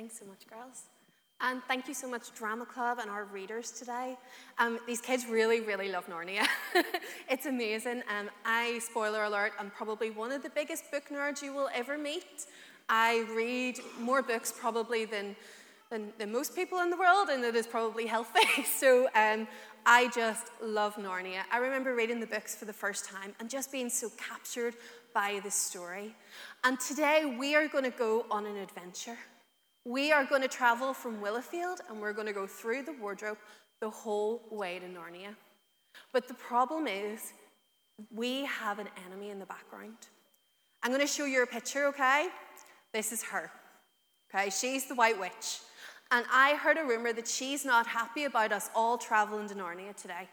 Thanks so much, girls. And thank you so much, Drama Club, and our readers today. Um, these kids really, really love Narnia. it's amazing. Um, I, spoiler alert, I'm probably one of the biggest book nerds you will ever meet. I read more books probably than, than, than most people in the world, and it is probably healthy. so um, I just love Narnia. I remember reading the books for the first time and just being so captured by the story. And today we are going to go on an adventure. We are going to travel from Willowfield and we're going to go through the wardrobe the whole way to Narnia. But the problem is, we have an enemy in the background. I'm going to show you a picture, okay? This is her. Okay, she's the White Witch. And I heard a rumor that she's not happy about us all traveling to Narnia today.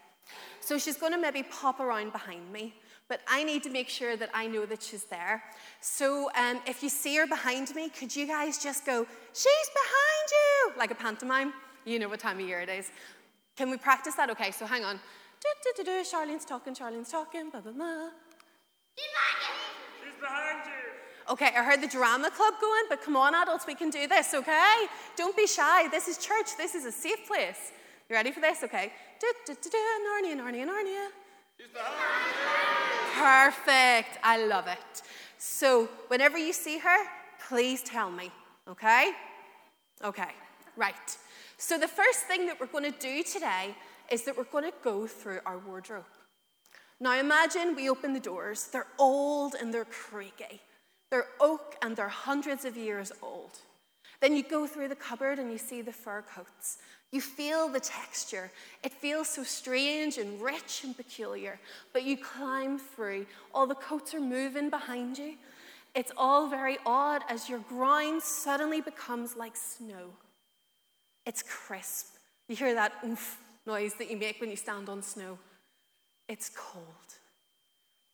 So she's going to maybe pop around behind me but I need to make sure that I know that she's there. So um, if you see her behind me, could you guys just go, She's behind you, like a pantomime? You know what time of year it is. Can we practice that? Okay, so hang on. Do, do, do, do. Charlene's talking, Charlene's talking, blah, blah, blah. She's behind you. Okay, I heard the drama club going, but come on, adults, we can do this, okay? Don't be shy. This is church. This is a safe place. You ready for this? Okay. Do, do, do, do. Narnia, Narnia, Narnia. Perfect. I love it. So, whenever you see her, please tell me, okay? Okay, right. So, the first thing that we're going to do today is that we're going to go through our wardrobe. Now, imagine we open the doors. They're old and they're creaky. They're oak and they're hundreds of years old. Then you go through the cupboard and you see the fur coats. You feel the texture. It feels so strange and rich and peculiar, but you climb through. All the coats are moving behind you. It's all very odd as your ground suddenly becomes like snow. It's crisp. You hear that oomph noise that you make when you stand on snow. It's cold.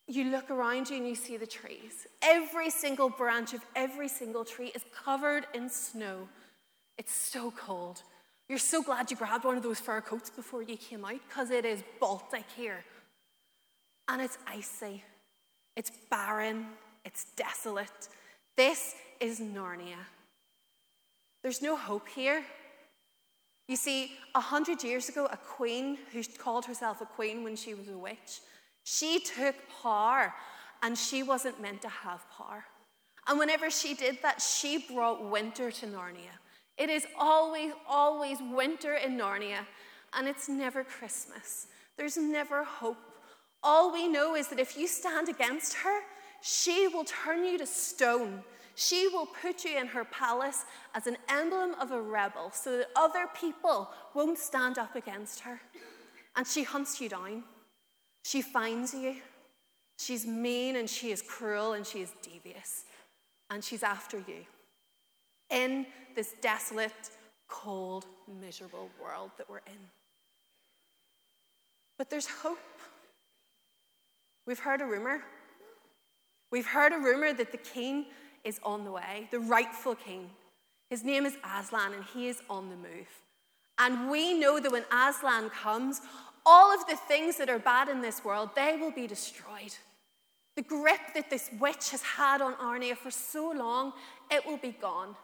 You look around you and you see the trees. Every single branch of every single tree is covered in snow. It's so cold. You're so glad you grabbed one of those fur coats before you came out because it is Baltic here. And it's icy, it's barren, it's desolate. This is Narnia. There's no hope here. You see, a hundred years ago, a queen who called herself a queen when she was a witch, she took power and she wasn't meant to have power. And whenever she did that, she brought winter to Narnia. It is always, always winter in Narnia, and it's never Christmas. There's never hope. All we know is that if you stand against her, she will turn you to stone. She will put you in her palace as an emblem of a rebel so that other people won't stand up against her. And she hunts you down. She finds you. She's mean and she is cruel and she is devious. And she's after you in this desolate, cold, miserable world that we're in. But there's hope. We've heard a rumor. We've heard a rumor that the king is on the way, the rightful king. His name is Aslan, and he is on the move. And we know that when Aslan comes, all of the things that are bad in this world, they will be destroyed. The grip that this witch has had on Narnia for so long, it will be gone.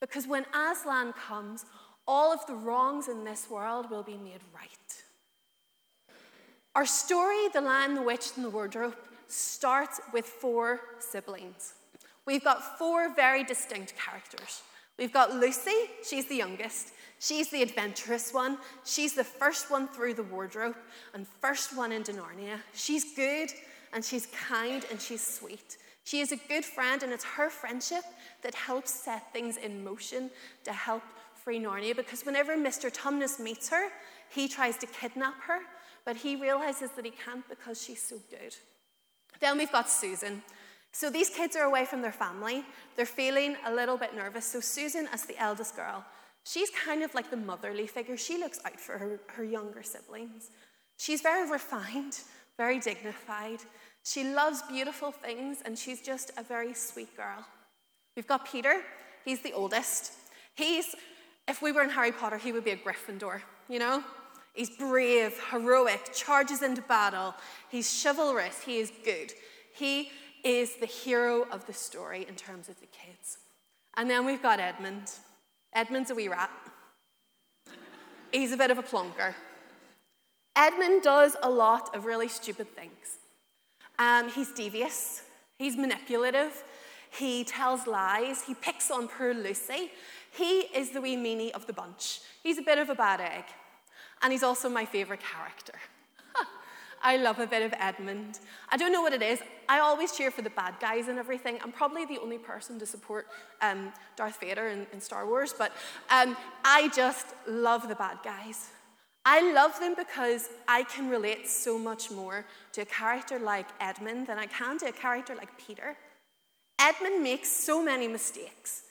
Because when Aslan comes, all of the wrongs in this world will be made right. Our story, The Lion, the Witch, and the Wardrobe, starts with four siblings. We've got four very distinct characters. We've got Lucy, she's the youngest. She's the adventurous one. She's the first one through the wardrobe and first one into Narnia. She's good and she's kind and she's sweet. She is a good friend, and it's her friendship that helps set things in motion to help free Narnia. Because whenever Mr. Tumnus meets her, he tries to kidnap her, but he realizes that he can't because she's so good. Then we've got Susan. So these kids are away from their family. They're feeling a little bit nervous. So Susan, as the eldest girl, she's kind of like the motherly figure. She looks out for her, her younger siblings. She's very refined, very dignified. She loves beautiful things and she's just a very sweet girl. We've got Peter, he's the oldest. He's, if we were in Harry Potter, he would be a Gryffindor, you know? He's brave, heroic, charges into battle. He's chivalrous, he is good. He is the hero of the story in terms of the kids. And then we've got Edmund. Edmund's a wee rat. He's a bit of a plonker. Edmund does a lot of really stupid things. Um, he's devious, he's manipulative, he tells lies, he picks on poor Lucy. He is the wee meanie of the bunch. He's a bit of a bad egg. And he's also my favourite character. I love a bit of Edmund. I don't know what it is. I always cheer for the bad guys and everything. I'm probably the only person to support um, Darth Vader in, in, Star Wars, but um, I just love the bad guys. I love them because I can relate so much more to a character like Edmund than I can to a character like Peter. Edmund makes so many mistakes.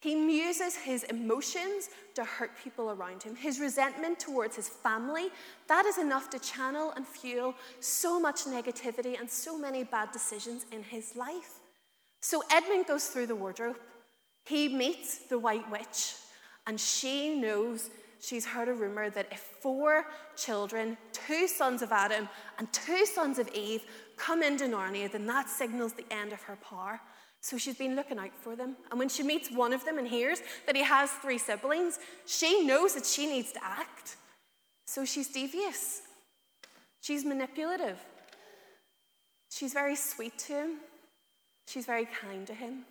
He uses his emotions to hurt people around him. His resentment towards his family, that is enough to channel and fuel so much negativity and so many bad decisions in his life. So Edmund goes through the wardrobe. He meets the White Witch, and she knows she's heard a rumor that if four children, two sons of Adam and two sons of Eve, come into Narnia, then that signals the end of her power. So she's been looking out for them. And when she meets one of them and hears that he has three siblings, she knows that she needs to act. So she's devious. She's manipulative. She's very sweet to him. She's very kind to him.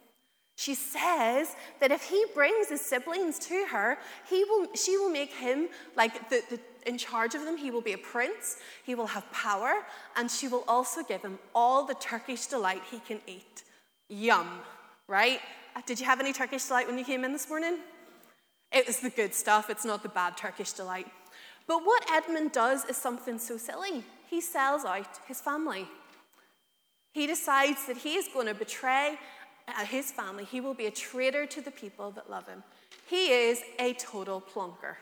She says that if he brings his siblings to her, he will, she will make him like the, the, in charge of them. He will be a prince, he will have power, and she will also give him all the Turkish delight he can eat. Yum, right? Uh, did you have any Turkish delight when you came in this morning? It was the good stuff, it's not the bad Turkish delight. But what Edmund does is something so silly. He sells out his family. He decides that he is going to betray uh, his family. He will be a traitor to the people that love him. He is a total plonker.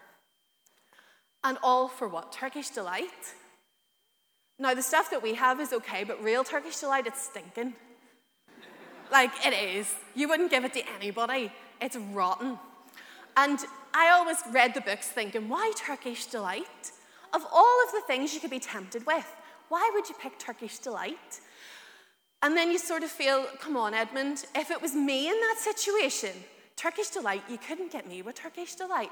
And all for what? Turkish delight? Now, the stuff that we have is okay, but real Turkish delight, it's stinking. Like, it is. You wouldn't give it to anybody. It's rotten. And I always read the books thinking, why Turkish delight? Of all of the things you could be tempted with, why would you pick Turkish delight? And then you sort of feel, come on, Edmund, if it was me in that situation, Turkish delight, you couldn't get me with Turkish delight.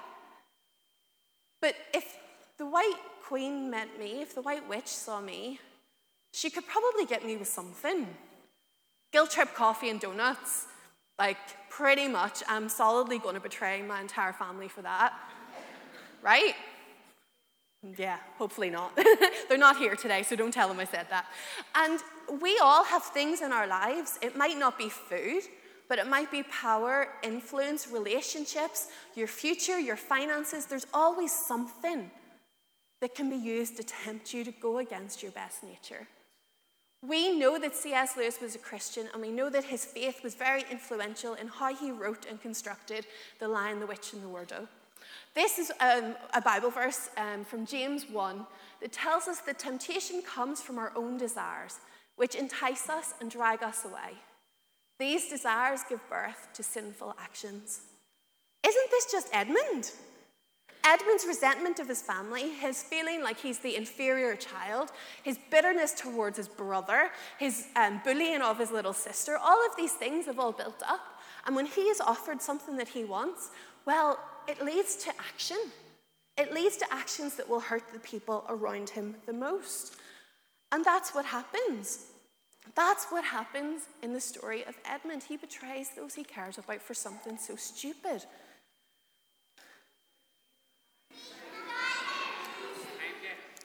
But if the white queen met me, if the white witch saw me, she could probably get me with something. Guilt trip coffee and donuts, like pretty much, I'm solidly going to betray my entire family for that. right? Yeah, hopefully not. They're not here today, so don't tell them I said that. And we all have things in our lives. It might not be food, but it might be power, influence, relationships, your future, your finances. There's always something that can be used to tempt you to go against your best nature. We know that C.S. Lewis was a Christian, and we know that his faith was very influential in how he wrote and constructed The Lion, the Witch, and the Wardrobe. This is um, a Bible verse um, from James 1 that tells us that temptation comes from our own desires, which entice us and drag us away. These desires give birth to sinful actions. Isn't this just Edmund? Edmund's resentment of his family, his feeling like he's the inferior child, his bitterness towards his brother, his um, bullying of his little sister, all of these things have all built up. And when he is offered something that he wants, well, it leads to action. It leads to actions that will hurt the people around him the most. And that's what happens. That's what happens in the story of Edmund. He betrays those he cares about for something so stupid.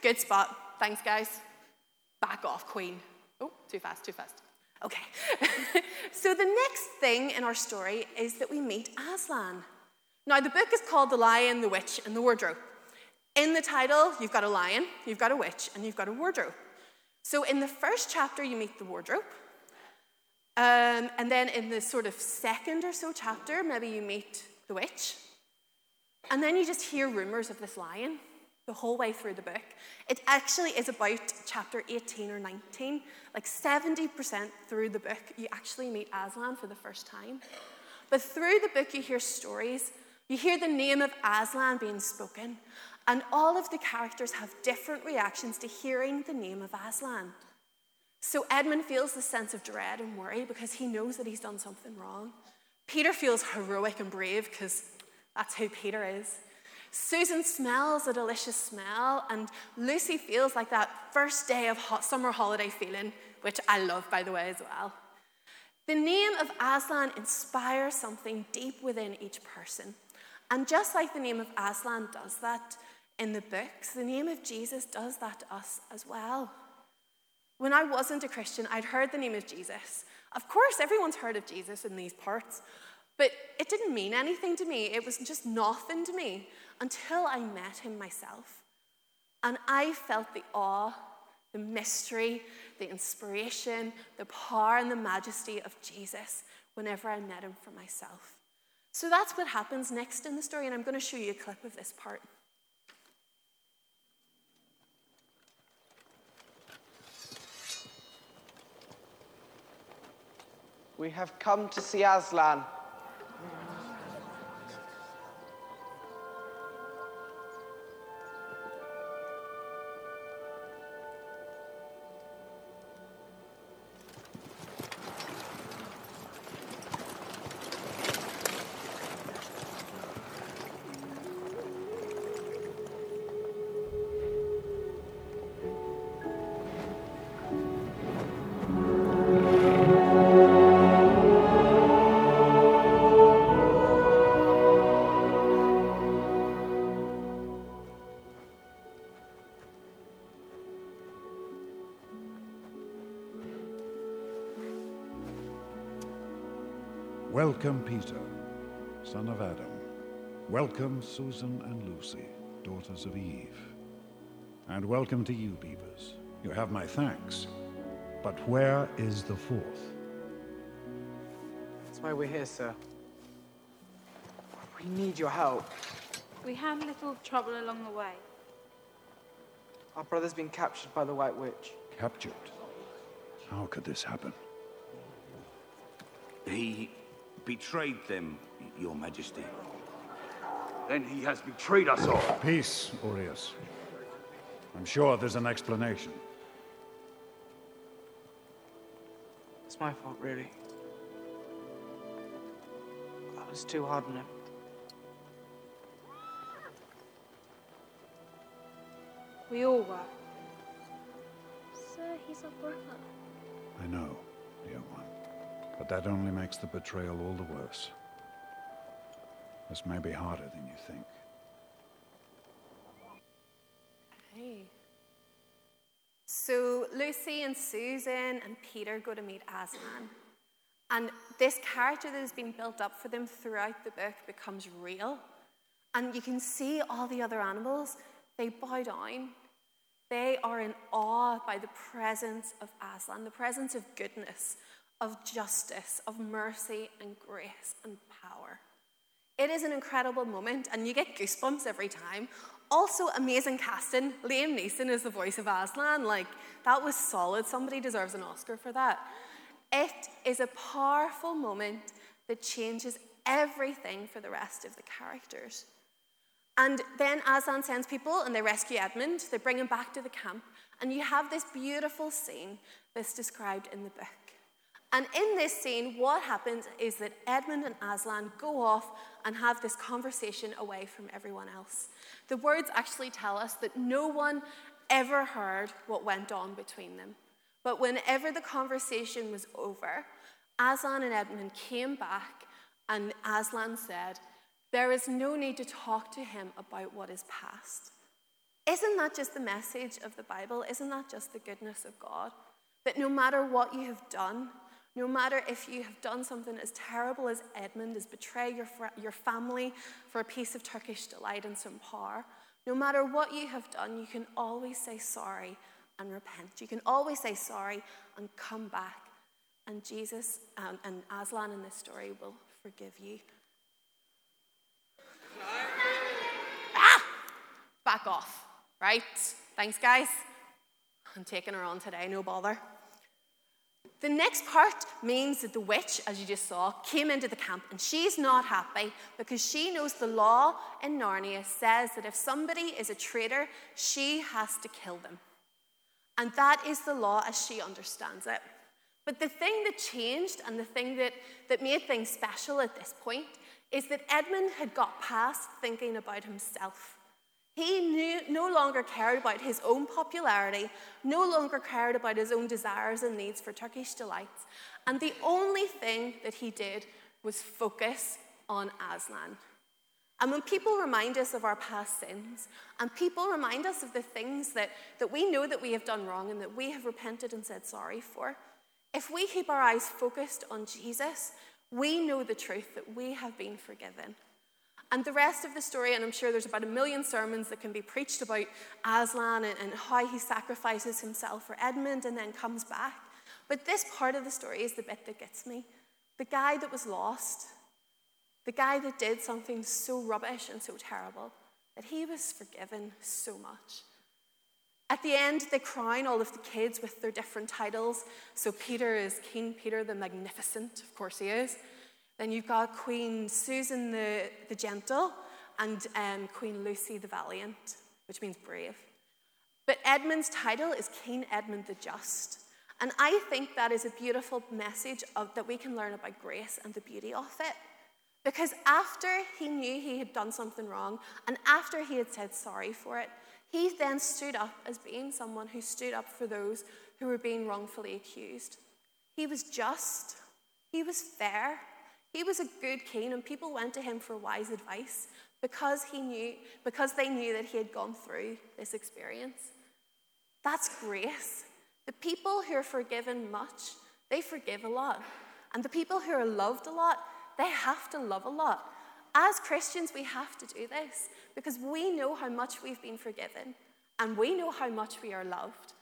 Good spot. Thanks, guys. Back off, Queen. Oh, too fast, too fast. Okay. so the next thing in our story is that we meet Aslan. Now, the book is called The Lion, the Witch, and the Wardrobe. In the title, you've got a lion, you've got a witch, and you've got a wardrobe. So in the first chapter, you meet the wardrobe. Um, and then in the sort of second or so chapter, maybe you meet the witch. And then you just hear rumors of this lion the whole way through the book. It actually is about chapter 18 or 19. Like 70% through the book, you actually meet Aslan for the first time. But through the book, you hear stories. You hear the name of Aslan being spoken. And all of the characters have different reactions to hearing the name of Aslan. So Edmund feels the sense of dread and worry because he knows that he's done something wrong. Peter feels heroic and brave because That's who Peter is. Susan smells a delicious smell, and Lucy feels like that first day of hot summer holiday feeling, which I love, by the way, as well. The name of Aslan inspires something deep within each person. And just like the name of Aslan does that in the books, the name of Jesus does that to us as well. When I wasn't a Christian, I'd heard the name of Jesus. Of course, everyone's heard of Jesus in these parts, but it didn't mean anything to me. It was just nothing to me until I met him myself. And I felt the awe, the mystery, the inspiration, the power, and the majesty of Jesus whenever I met him for myself. So that's what happens next in the story, and I'm going to show you a clip of this part. We have come to see Aslan. Welcome, Peter, son of Adam. Welcome, Susan and Lucy, daughters of Eve. And welcome to you, Beavers. You have my thanks. But where is the fourth? That's why we're here, sir. We need your help. We had a little trouble along the way. Our brother's been captured by the White Witch. Captured? How could this happen? He betrayed them, Your Majesty. Then he has betrayed us all. Peace, Oreius. I'm sure there's an explanation. It's my fault, really. I was too hard on him. We all were. Sir, he's our brother. I know, dear one. But that only makes the betrayal all the worse. This may be harder than you think. Okay. So Lucy and Susan and Peter go to meet Aslan. And this character that has been built up for them throughout the book becomes real. And you can see all the other animals, they bow down. They are in awe by the presence of Aslan, the presence of goodness, of justice, of mercy and grace and power. It is an incredible moment, and you get goosebumps every time. Also, amazing casting. Liam Neeson is the voice of Aslan. Like, that was solid. Somebody deserves an Oscar for that. It is a powerful moment that changes everything for the rest of the characters. And then Aslan sends people and they rescue Edmund. They bring him back to the camp. And you have this beautiful scene that's described in the book. And in this scene, what happens is that Edmund and Aslan go off and have this conversation away from everyone else. The words actually tell us that no one ever heard what went on between them. But whenever the conversation was over, Aslan and Edmund came back, and Aslan said, There is no need to talk to him about what is past. Isn't that just the message of the Bible? Isn't that just the goodness of God? That no matter what you have done, no matter if you have done something as terrible as Edmund, as betray your, your family for a piece of Turkish delight and some power, no matter what you have done, you can always say sorry and repent. You can always say sorry and come back. And Jesus and, and Aslan in this story will forgive you. ah! Back off, right? Thanks, guys. I'm taking her on today, no bother. The next part means that the witch, as you just saw, came into the camp and she's not happy because she knows the law in Narnia says that if somebody is a traitor, she has to kill them. And that is the law as she understands it. But the thing that changed and the thing that, that made things special at this point is that Edmund had got past thinking about himself. He knew, no longer cared about his own popularity, no longer cared about his own desires and needs for Turkish delights. And the only thing that he did was focus on Aslan. And when people remind us of our past sins, and people remind us of the things that, that we know that we have done wrong and that we have repented and said sorry for, if we keep our eyes focused on Jesus, we know the truth that we have been forgiven. And the rest of the story, and I'm sure there's about a million sermons that can be preached about Aslan and, and how he sacrifices himself for Edmund and then comes back. But this part of the story is the bit that gets me. The guy that was lost, the guy that did something so rubbish and so terrible, that he was forgiven so much. At the end, they crown all of the kids with their different titles. So Peter is King Peter the Magnificent, of course he is. Then you've got Queen Susan the, the Gentle and um, Queen Lucy the Valiant, which means brave. But Edmund's title is King Edmund the Just. And I think that is a beautiful message of, that we can learn about grace and the beauty of it. Because after he knew he had done something wrong, and after he had said sorry for it, he then stood up as being someone who stood up for those who were being wrongfully accused. He was just, he was fair, he was a good king, and people went to him for wise advice because he knew, because they knew that he had gone through this experience. That's grace. The people who are forgiven much, they forgive a lot. And the people who are loved a lot, they have to love a lot. As Christians, we have to do this because we know how much we've been forgiven and we know how much we are loved.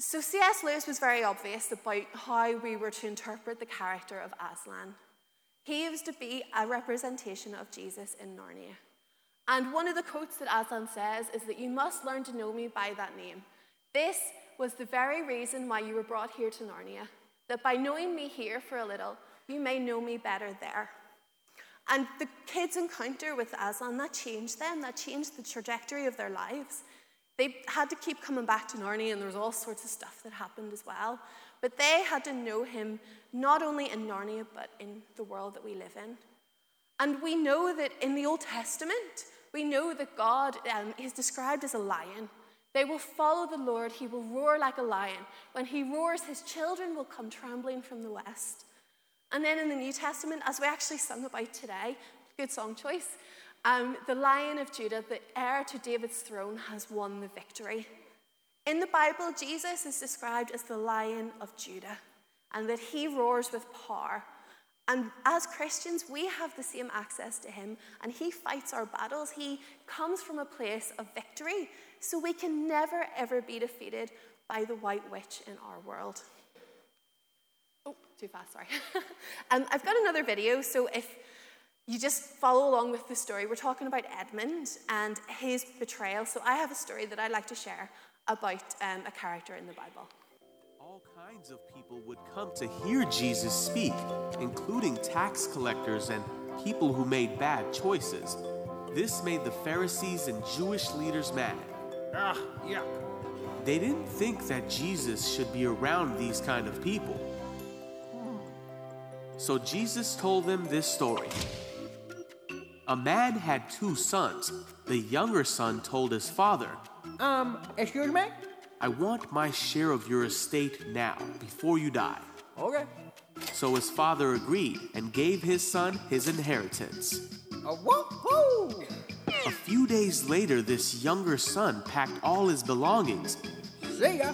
So, C.S. Lewis was very obvious about how we were to interpret the character of Aslan. He was to be a representation of Jesus in Narnia. And one of the quotes that Aslan says is that you must learn to know me by that name. This was the very reason why you were brought here to Narnia, that by knowing me here for a little, you may know me better there. And the kids' encounter with Aslan, that changed them, that changed the trajectory of their lives. They had to keep coming back to Narnia, and there was all sorts of stuff that happened as well. But they had to know him not only in Narnia, but in the world that we live in. And we know that in the Old Testament, we know that God um, is described as a lion. They will follow the Lord. He will roar like a lion. When he roars, his children will come trembling from the west. And then in the New Testament, as we actually sung about today, good song choice, um, the Lion of Judah, the heir to David's throne, has won the victory. In the Bible, Jesus is described as the Lion of Judah and that he roars with power. And as Christians, we have the same access to him, and he fights our battles. He comes from a place of victory, so we can never, ever be defeated by the white witch in our world. Oh, too fast, sorry. um, I've got another video, so if you just follow along with the story, we're talking about Edmund and his betrayal. So I have a story that I'd like to share about um, a character in the Bible. All kinds of people would come to hear Jesus speak, including tax collectors and people who made bad choices. This made the Pharisees and Jewish leaders mad. Ah, yuck. They didn't think that Jesus should be around these kind of people. So Jesus told them this story. A man had two sons. The younger son told his father, Um, excuse me? I want my share of your estate now, before you die. Okay. So his father agreed and gave his son his inheritance. Uh, whoop-hoo! A few days later, this younger son packed all his belongings See ya.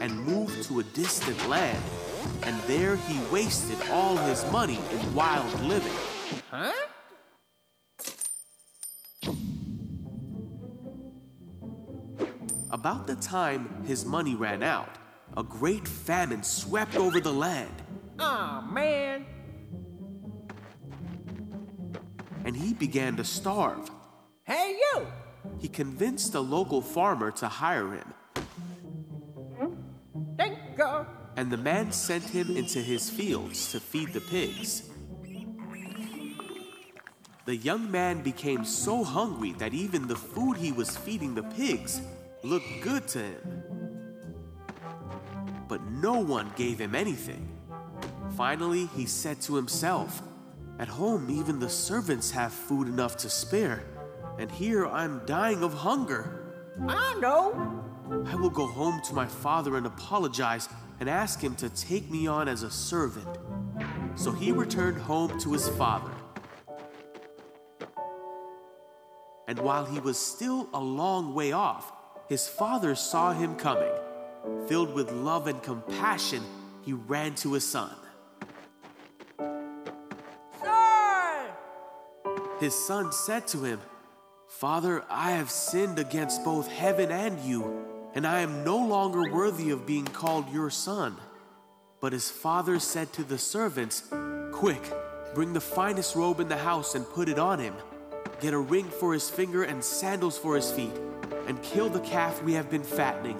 and moved to a distant land. And there he wasted all his money in wild living. Huh? About the time his money ran out, a great famine swept over the land, Aw, man. and he began to starve. Hey, you! He convinced a local farmer to hire him, hmm? Thank God. and the man sent him into his fields to feed the pigs. The young man became so hungry that even the food he was feeding the pigs looked good to him. but no one gave him anything. Finally, he said to himself, At home, even the servants have food enough to spare, and here I'm dying of hunger. I know. I will go home to my father and apologize and ask him to take me on as a servant. So he returned home to his father. And while he was still a long way off, his father saw him coming. Filled with love and compassion, he ran to his son. Son! His son said to him, Father, I have sinned against both heaven and you, and I am no longer worthy of being called your son. But his father said to the servants, Quick, bring the finest robe in the house and put it on him. Get a ring for his finger and sandals for his feet, and kill the calf we have been fattening.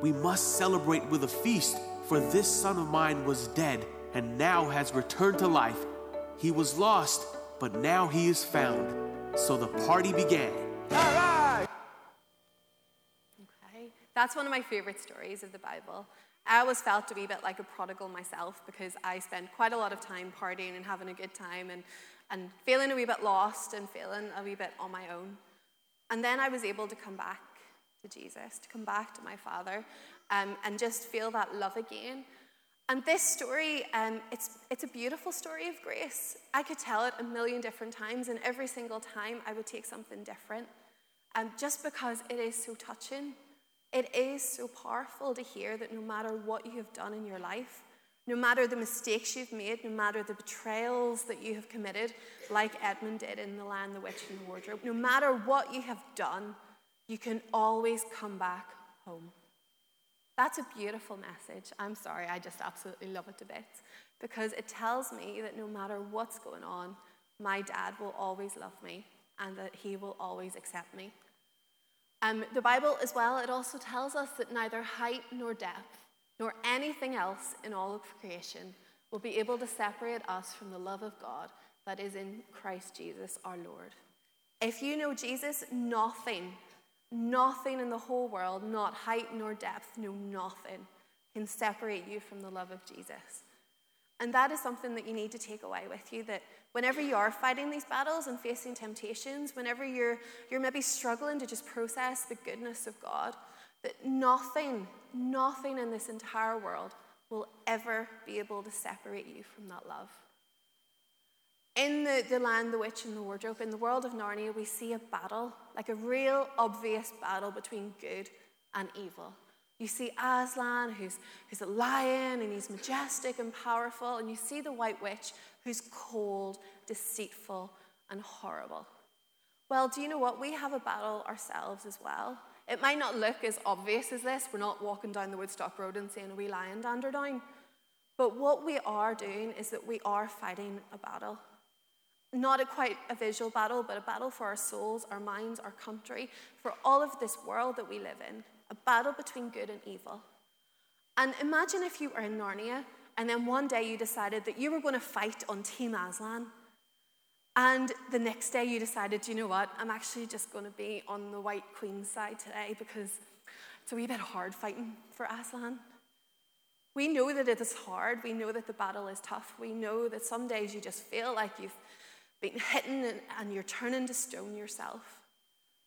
We must celebrate with a feast, for this son of mine was dead and now has returned to life. He was lost, but now he is found. So the party began. All right. Okay, that's one of my favorite stories of the Bible. I always felt to be a wee bit like a prodigal myself because I spent quite a lot of time partying and having a good time and, and feeling a wee bit lost and feeling a wee bit on my own. And then I was able to come back to Jesus, to come back to my Father, um, and just feel that love again. And this story, um, it's, it's a beautiful story of grace. I could tell it a million different times, and every single time I would take something different. Um, just because it is so touching. It is so powerful to hear that no matter what you have done in your life, no matter the mistakes you've made, no matter the betrayals that you have committed, like Edmund did in The Lion, the Witch, and the Wardrobe, no matter what you have done, you can always come back home. That's a beautiful message. I'm sorry, I just absolutely love it to bits because it tells me that no matter what's going on, my dad will always love me and that he will always accept me. Um, the Bible, as well, it also tells us that neither height nor depth, nor anything else in all of creation, will be able to separate us from the love of God that is in Christ Jesus our Lord. If you know Jesus, nothing, nothing in the whole world, not height nor depth, no nothing, can separate you from the love of Jesus. And that is something that you need to take away with you that whenever you are fighting these battles and facing temptations, whenever you're, you're maybe struggling to just process the goodness of God, that nothing, nothing in this entire world will ever be able to separate you from that love. In the, the Lion, the Witch, and the Wardrobe, in the world of Narnia, we see a battle, like a real obvious battle between good and evil. You see Aslan, who's, who's a lion and he's majestic and powerful, and you see the White Witch, who's cold, deceitful, and horrible. Well, do you know what? We have a battle ourselves as well. It might not look as obvious as this. We're not walking down the Woodstock Road and saying a wee lion dander down. But what we are doing is that we are fighting a battle. Not a quite a visual battle, but a battle for our souls, our minds, our country, for all of this world that we live in a battle between good and evil. And imagine if you were in Narnia and then one day you decided that you were going to fight on Team Aslan. And the next day you decided, you know what, I'm actually just going to be on the White Queen's side today because it's a wee bit hard fighting for Aslan. We know that it is hard. We know that the battle is tough. We know that some days you just feel like you've been hidden and, and you're turning to stone yourself.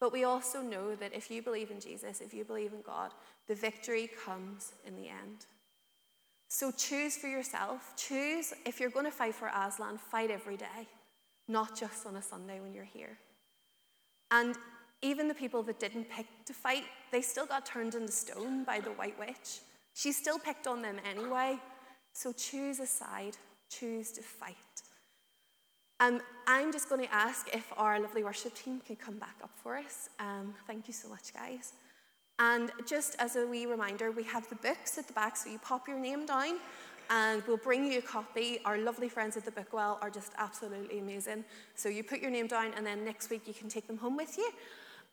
But we also know that if you believe in Jesus, if you believe in God, the victory comes in the end. So choose for yourself. Choose, if you're going to fight for Aslan, fight every day, not just on a Sunday when you're here. And even the people that didn't pick to fight, they still got turned into stone by the White Witch. She still picked on them anyway. So choose a side, choose to fight. Um, I'm just going to ask if our lovely worship team can come back up for us. Um, thank you so much, guys. And just as a wee reminder, we have the books at the back, so you pop your name down and we'll bring you a copy. Our lovely friends at the Bookwell are just absolutely amazing. So you put your name down, and then next week you can take them home with you.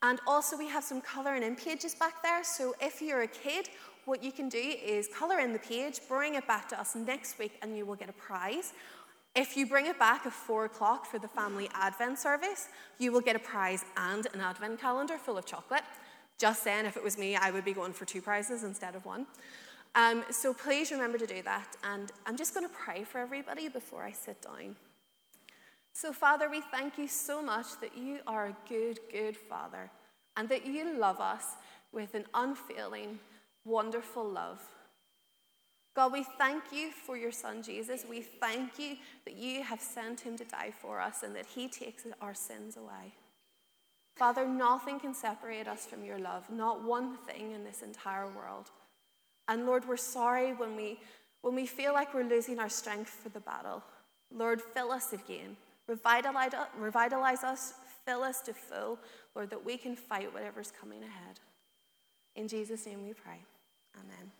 And also, we have some colouring in pages back there. So if you're a kid, what you can do is colour in the page, bring it back to us next week, and you will get a prize. If you bring it back at four o'clock for the family Advent service, you will get a prize and an Advent calendar full of chocolate. Just saying, if it was me, I would be going for two prizes instead of one. Um, so please remember to do that. And I'm just going to pray for everybody before I sit down. So, Father, we thank you so much that you are a good, good Father and that you love us with an unfailing, wonderful love. God, we thank you for your Son Jesus. We thank you that you have sent him to die for us and that he takes our sins away. Father, nothing can separate us from your love, not one thing in this entire world. And Lord, we're sorry when we, when we feel like we're losing our strength for the battle. Lord, fill us again. Revitalize, revitalize us, fill us to full, Lord, that we can fight whatever's coming ahead. In Jesus' name we pray. Amen.